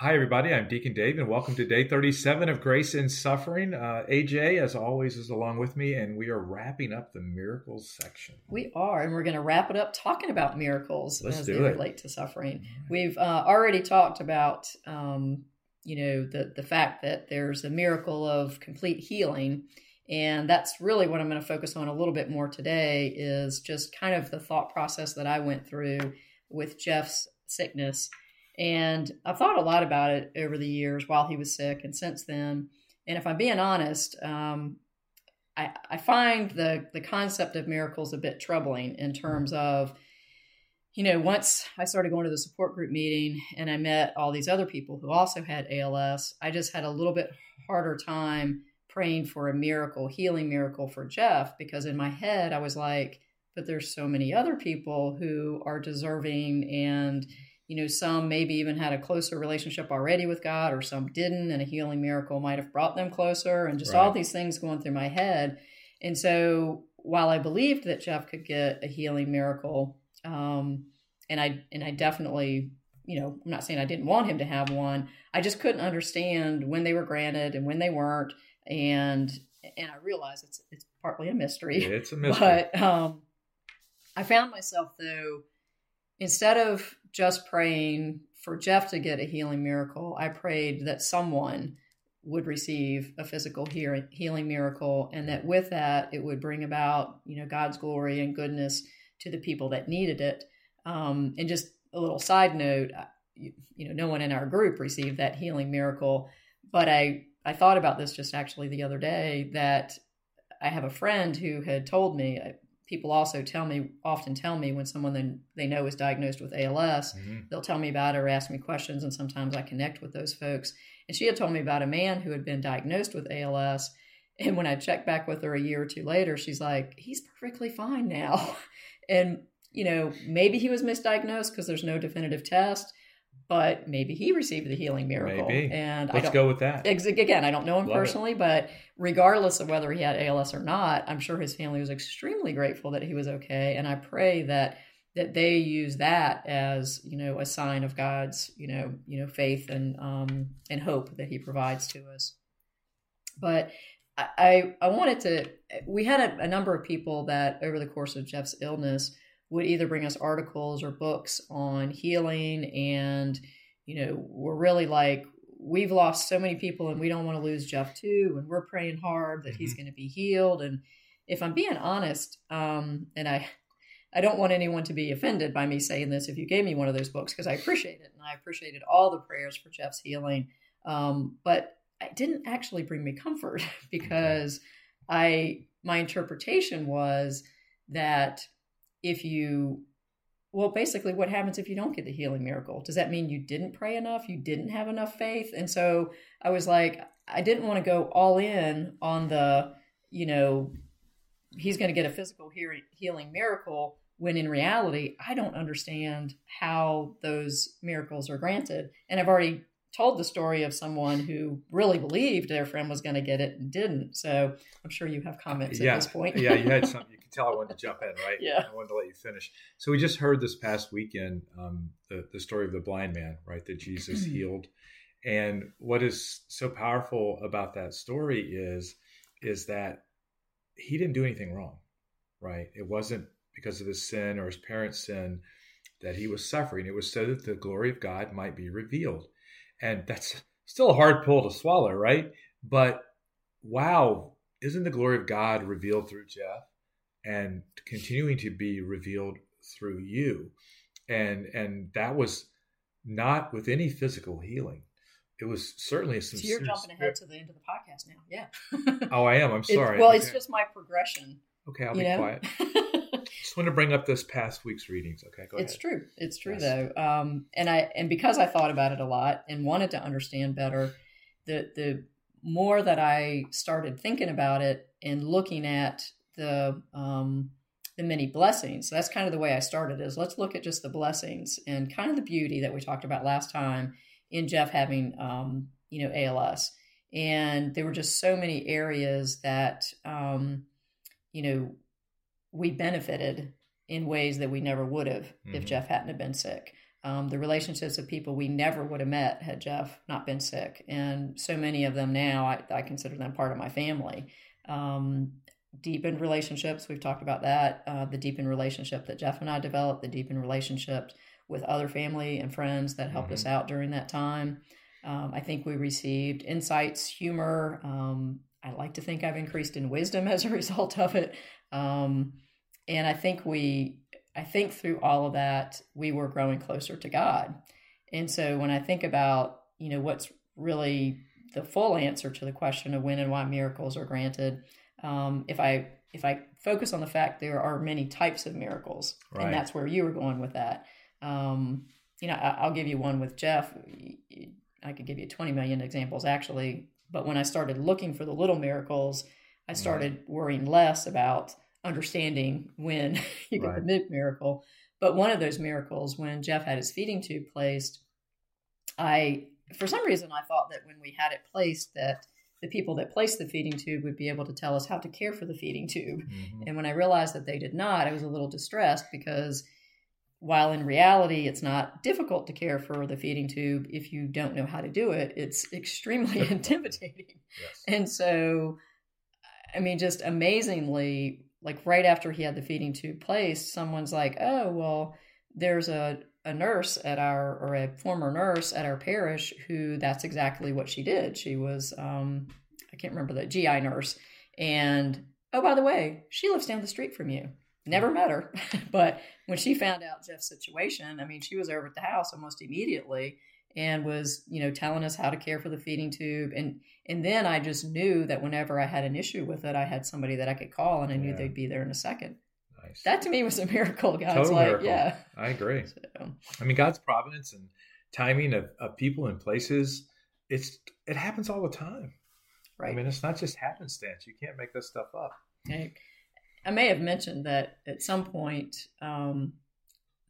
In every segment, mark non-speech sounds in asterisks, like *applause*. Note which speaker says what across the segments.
Speaker 1: Hi, everybody. I'm Deacon Dave, and welcome to day 37 of Grace in Suffering. Uh, AJ, as always, is along with me, and we are wrapping up the miracles section.
Speaker 2: We are, and we're going to wrap it up talking about miracles
Speaker 1: Let's
Speaker 2: as they
Speaker 1: it.
Speaker 2: relate to suffering. We've uh, already talked about, um, you know, the the fact that there's a miracle of complete healing, and that's really what I'm going to focus on a little bit more today. Is just kind of the thought process that I went through with Jeff's sickness and I've thought a lot about it over the years while he was sick and since then. And if I'm being honest, um, I, I find the, the concept of miracles a bit troubling in terms of, you know, once I started going to the support group meeting and I met all these other people who also had ALS, I just had a little bit harder time praying for a miracle, healing miracle for Jeff, because in my head I was like, but there's so many other people who are deserving and you know some maybe even had a closer relationship already with god or some didn't and a healing miracle might have brought them closer and just all these things going through my head. And so while i believed that jeff could get a healing miracle um, and i and i definitely you know i'm not saying i didn't want him to have one i just couldn't understand when they were granted and when they weren't and and i realize it's it's partly a mystery.
Speaker 1: It's a mystery. *laughs*
Speaker 2: but um, I found myself though, instead of just praying for Jeff to get a healing miracle, I prayed that someone would receive a physical healing miracle, and that with that it would bring about you know God's glory and goodness to the people that needed it. Um, and just a little side note, you, you know, no one in our group received that healing miracle, but I I thought about this just actually the other day that I have a friend who had told me. People also tell me often tell me when someone they, they know is diagnosed with ALS,
Speaker 1: Mhm.
Speaker 2: they'll tell me about it or ask me questions, and sometimes I connect with those folks. And she had told me about a man who had been diagnosed with ALS. And when I checked back with her a year or two later, she's like, he's perfectly fine now. *laughs* And, you know, maybe he was misdiagnosed because there's no definitive test, but maybe he received the healing miracle.
Speaker 1: Maybe.
Speaker 2: And I
Speaker 1: Let's
Speaker 2: don't,
Speaker 1: go with that.
Speaker 2: Ex- Again, I don't know him
Speaker 1: Love it.
Speaker 2: personally, but regardless of whether he had ALS or not, I'm sure his family was extremely grateful that he was okay. And I pray that that they use that as you know a sign of God's you know you know faith and um, and hope that He provides to us. But I I I wanted to. We had a, a number of people that over the course of Jeff's illness would either bring us articles or books on healing. And you know we're really like we've lost so many people and we don't want to lose jeff too. And we're praying hard that he's
Speaker 1: Mhm.
Speaker 2: going to be healed. And if i'm being honest um and i i don't want anyone to be offended by me saying this if you gave me one of those books because i appreciate it. And i appreciated all the prayers for jeff's healing. Um but it didn't actually bring me comfort *laughs* because i my interpretation was that if you well basically what happens if you don't get the healing miracle? Does that mean you didn't pray enough? You didn't have enough faith? And so i was like i didn't want to go all in on the you know he's going to get a physical healing miracle when in reality i don't understand how those miracles are granted. And i've already told the story of someone who really believed their friend was going to get it and didn't so i'm sure you have comments
Speaker 1: yeah.
Speaker 2: at this point
Speaker 1: yeah, you had *laughs* something. You can tell I wanted to jump in, right?
Speaker 2: Yeah.
Speaker 1: I wanted to let you finish. So we just heard this past weekend um, the, the story of the blind man, right? That Jesus healed. And what is so powerful about that story is, is that he didn't do anything wrong, right? It wasn't because of his sin or his parents' sin that he was suffering. It was so that the glory of God might be revealed. And that's still a hard pill to swallow, right? But wow, isn't the glory of God revealed through Jeff and continuing to be revealed through you? And and that was not with any physical healing. It was certainly a
Speaker 2: so you're jumping ahead to the end of the podcast now yeah
Speaker 1: Oh, I am. I'm *laughs* sorry.
Speaker 2: well,
Speaker 1: okay.
Speaker 2: it's just my progression.
Speaker 1: okay. I'll be
Speaker 2: know,
Speaker 1: quiet. *laughs* Just want to bring up this past week's readings. Okay, go
Speaker 2: it's
Speaker 1: ahead.
Speaker 2: true. It's true
Speaker 1: Yes.
Speaker 2: though. Um, and I and because I thought about it a lot and wanted to understand better, the the more that I started thinking about it and looking at the um, the many blessings. So that's kind of the way I started. Is let's look at just the blessings and kind of the beauty that we talked about last time in Jeff having um, you know ALS. And there were just so many areas that um, you know we benefited in ways that we never would have if
Speaker 1: Mhm.
Speaker 2: Jeff hadn't have been sick. um, the relationships of people we never would have met had Jeff not been sick. And so many of them now, I, I consider them part of my family. Um, deepened relationships, we've talked about that. Uh, the deepened relationship that Jeff and I developed, the deepened relationship with other family and friends that helped mm-hmm. us out during that time. Um, I think we received insights, humor. Um, I like to think I've increased in wisdom *laughs* as a result of it. Um, and I think we I think through all of that, we were growing closer to God. And so when I think about, you know, what's really the full answer to the question of when and why miracles are granted, um, if I if I focus on the fact there are many types of miracles, right. and that's where you were going with that. Um, you know, I, will give you one with Jeff. I could give you 20 million examples actually, but when I started looking for the little miracles, I started right. worrying less about understanding when *laughs* you get right. the big miracle. But one of those miracles, when Jeff had his feeding tube placed, I, for some reason, I thought that when we had it placed, that the people that placed the feeding tube would be able to tell us how to care for the feeding tube. Mm-hmm. And when I realized that they did not, I was a little distressed because while in reality it's not difficult to care for the feeding tube if you don't know how to do it, it's *laughs* extremely *laughs* intimidating. Yes. And so, I mean, just amazingly, like right after he had the feeding tube placed, someone's like, "Oh, well, there's a a nurse at our or a former nurse at our parish who that's exactly what she did. She was um, I can't remember the GI nurse, and oh by the way, she lives down the street from you. Never met her, *laughs* but when she found out Jeff's situation, I mean, she was over at the house almost immediately and was you know telling us how to care for the feeding tube. And and then i just knew that whenever i had an issue with it i had somebody that i could call and i knew yeah. they'd be there in a second. Nice. That to me was a miracle god's Total like miracle. yeah.
Speaker 1: I agree. So. i mean god's providence and timing of, of people and places it's it happens all the time. Right. i mean it's not just happenstance. You can't make this stuff up.
Speaker 2: Okay. i may have mentioned that at some point um,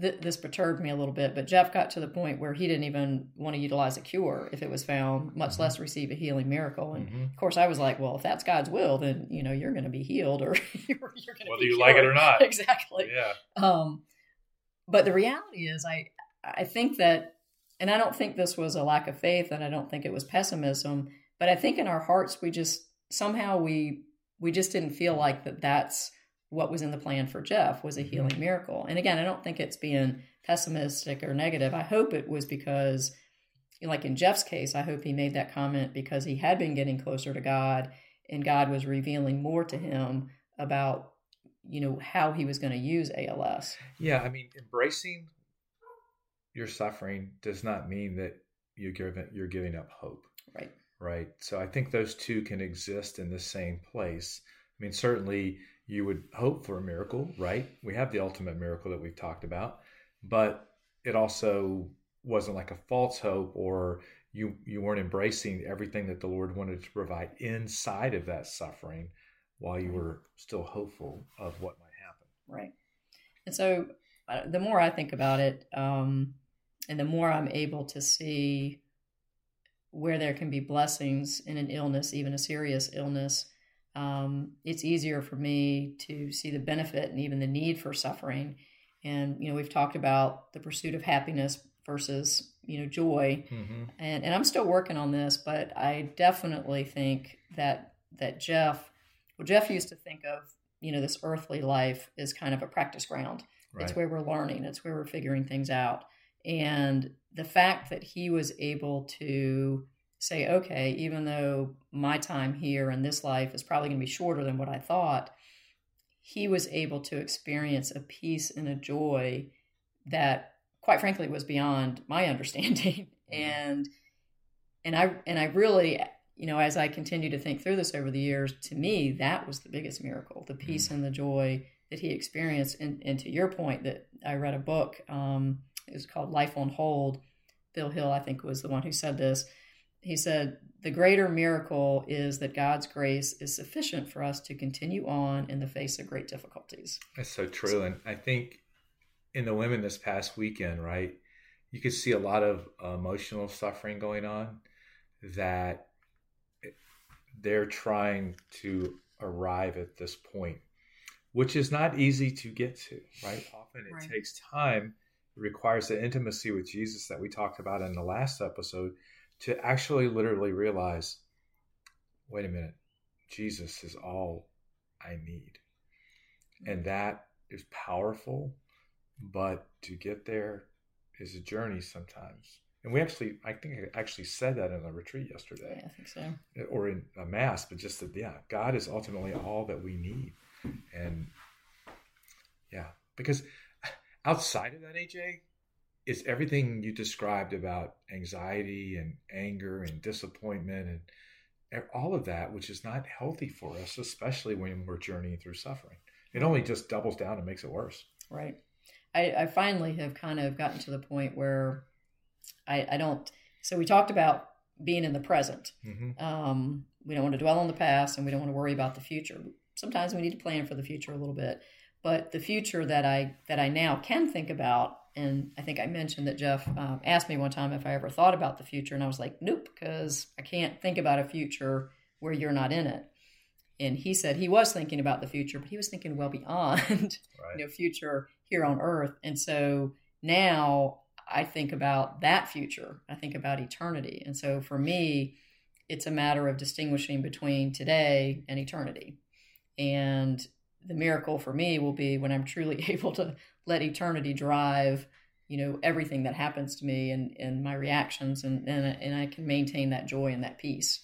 Speaker 2: th- this perturbed me a little bit, but Jeff got to the point where he didn't even want to utilize a cure if it was found, much mm-hmm. less receive a healing miracle. And mm-hmm. of course, I was like, well, if that's God's will, then you know you're going to be healed, or *laughs* you're,
Speaker 1: you're going to whether you cured. like it or not. *laughs*
Speaker 2: exactly.
Speaker 1: Yeah.
Speaker 2: Um, but the reality is, I I think that, and I don't think this was a lack of faith, and I don't think it was pessimism, but I think in our hearts we just somehow we we just didn't feel like that that's what was in the plan for Jeff was a mm-hmm. healing miracle. And again, I don't think it's being pessimistic or negative. I hope it was because, like in Jeff's case, I hope he made that comment because he had been getting closer to God and God was revealing more to him about, you know, how he was going to use ALS.
Speaker 1: Yeah. I mean, embracing your suffering does not mean that you're giving, you're giving up hope.
Speaker 2: Right.
Speaker 1: Right. So I think those two can exist in the same place. I mean, certainly you would hope for a miracle, right? We have the ultimate miracle that we've talked about, but it also wasn't like a false hope or you you weren't embracing everything that the Lord wanted to provide inside of that suffering while you were still hopeful of what might happen.
Speaker 2: Right. And so uh, the more I think about it, um, and the more I'm able to see where there can be blessings in an illness, even a serious illness, um, it's easier for me to see the benefit and even the need for suffering. And you know, we've talked about the pursuit of happiness versus you know joy, mm-hmm. and and I'm still working on this, but I definitely think that that Jeff, well, Jeff used to think of you know this earthly life is kind of a practice ground. Right. It's where we're learning. It's where we're figuring things out. And the fact that he was able to say, okay, even though my time here in this life is probably going to be shorter than what I thought, he was able to experience a peace and a joy that, quite frankly, was beyond my *laughs* understanding. Mm-hmm. and and I and I really, you know, as I continue to think through this over the years, to me, that was the biggest miracle: the peace mm-hmm. and the joy that he experienced. And, and to your point, that I read a book. Um, it was called Life on Hold. Bill Hill, I think, was the one who said this he said, The greater miracle is that God's grace is sufficient for us to continue on in the face of great difficulties.
Speaker 1: That's so true. And I think in the women this past weekend, right, you could see a lot of emotional suffering going on that they're trying to arrive at this point, which is not easy to get to, right? Often it right. takes time It requires the intimacy with Jesus that we talked about in the last episode to actually literally realize wait a minute, Jesus is all I need. And that is powerful, but to get there is a journey sometimes. And we actually, I think I actually said that in a retreat yesterday.
Speaker 2: Yeah, I think so.
Speaker 1: Or in a mass, but just that, yeah, God is ultimately all that we need. And yeah, because outside of that, AJ, is everything you described about anxiety and anger and disappointment and all of that, which is not healthy for us, especially when we're journeying through suffering. It only just doubles down and makes it worse.
Speaker 2: Right. I, I finally have kind of gotten to the point where I, I don't. So we talked about being in the present. Mm-hmm. Um, we don't want to dwell on the past and we don't want to worry about the future. Sometimes we need to plan for the future a little bit. But the future that I that I now can think about, and I think I mentioned that Jeff um, asked me one time if I ever thought about the future, and I was like, nope, because I can't think about a future where you're not in it. And he said he was thinking about the future, but he was thinking well beyond, *laughs* right. you know, future here on Earth. And so now I think about that future. I think about eternity. And so for me, it's a matter of distinguishing between today and eternity. And the miracle for me will be when I'm truly *laughs* able to let eternity drive, you know, everything that happens to me and, and my reactions and, and, and I can maintain that joy and that peace.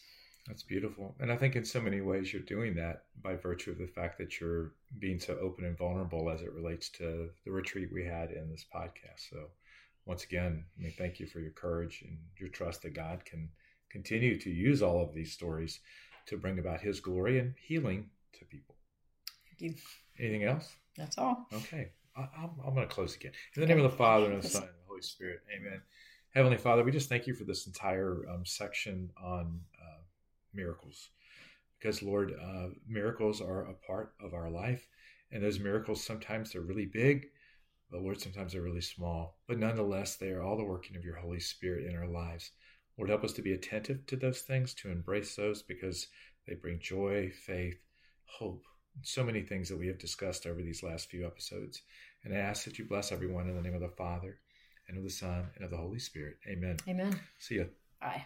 Speaker 1: That's beautiful. And I think in so many ways you're doing that by virtue of the fact that you're being so open and vulnerable as it relates to the retreat we had in this podcast. So once again, I mean, thank you for your courage and your trust that God can continue to use all of these stories to bring about his glory and healing to people.
Speaker 2: Thank you.
Speaker 1: Anything else?
Speaker 2: That's all.
Speaker 1: Okay. I, am going to close again. In the name of the Father and the Son and the Holy Spirit. Amen. Heavenly Father, we just thank you for this entire um, section on uh, miracles. Because, Lord, uh, miracles are a part of our life. And those miracles, sometimes they're really big, but Lord, sometimes they're really small. But nonetheless, they are all the working of your Holy Spirit in our lives. Lord, help us to be attentive to those things, to embrace those because they bring joy, faith, hope, so many things that we have discussed over these last few episodes. And I ask that you bless everyone in the name of the Father, and of the Son, and of the Holy Spirit. Amen.
Speaker 2: Amen.
Speaker 1: See you.
Speaker 2: Bye.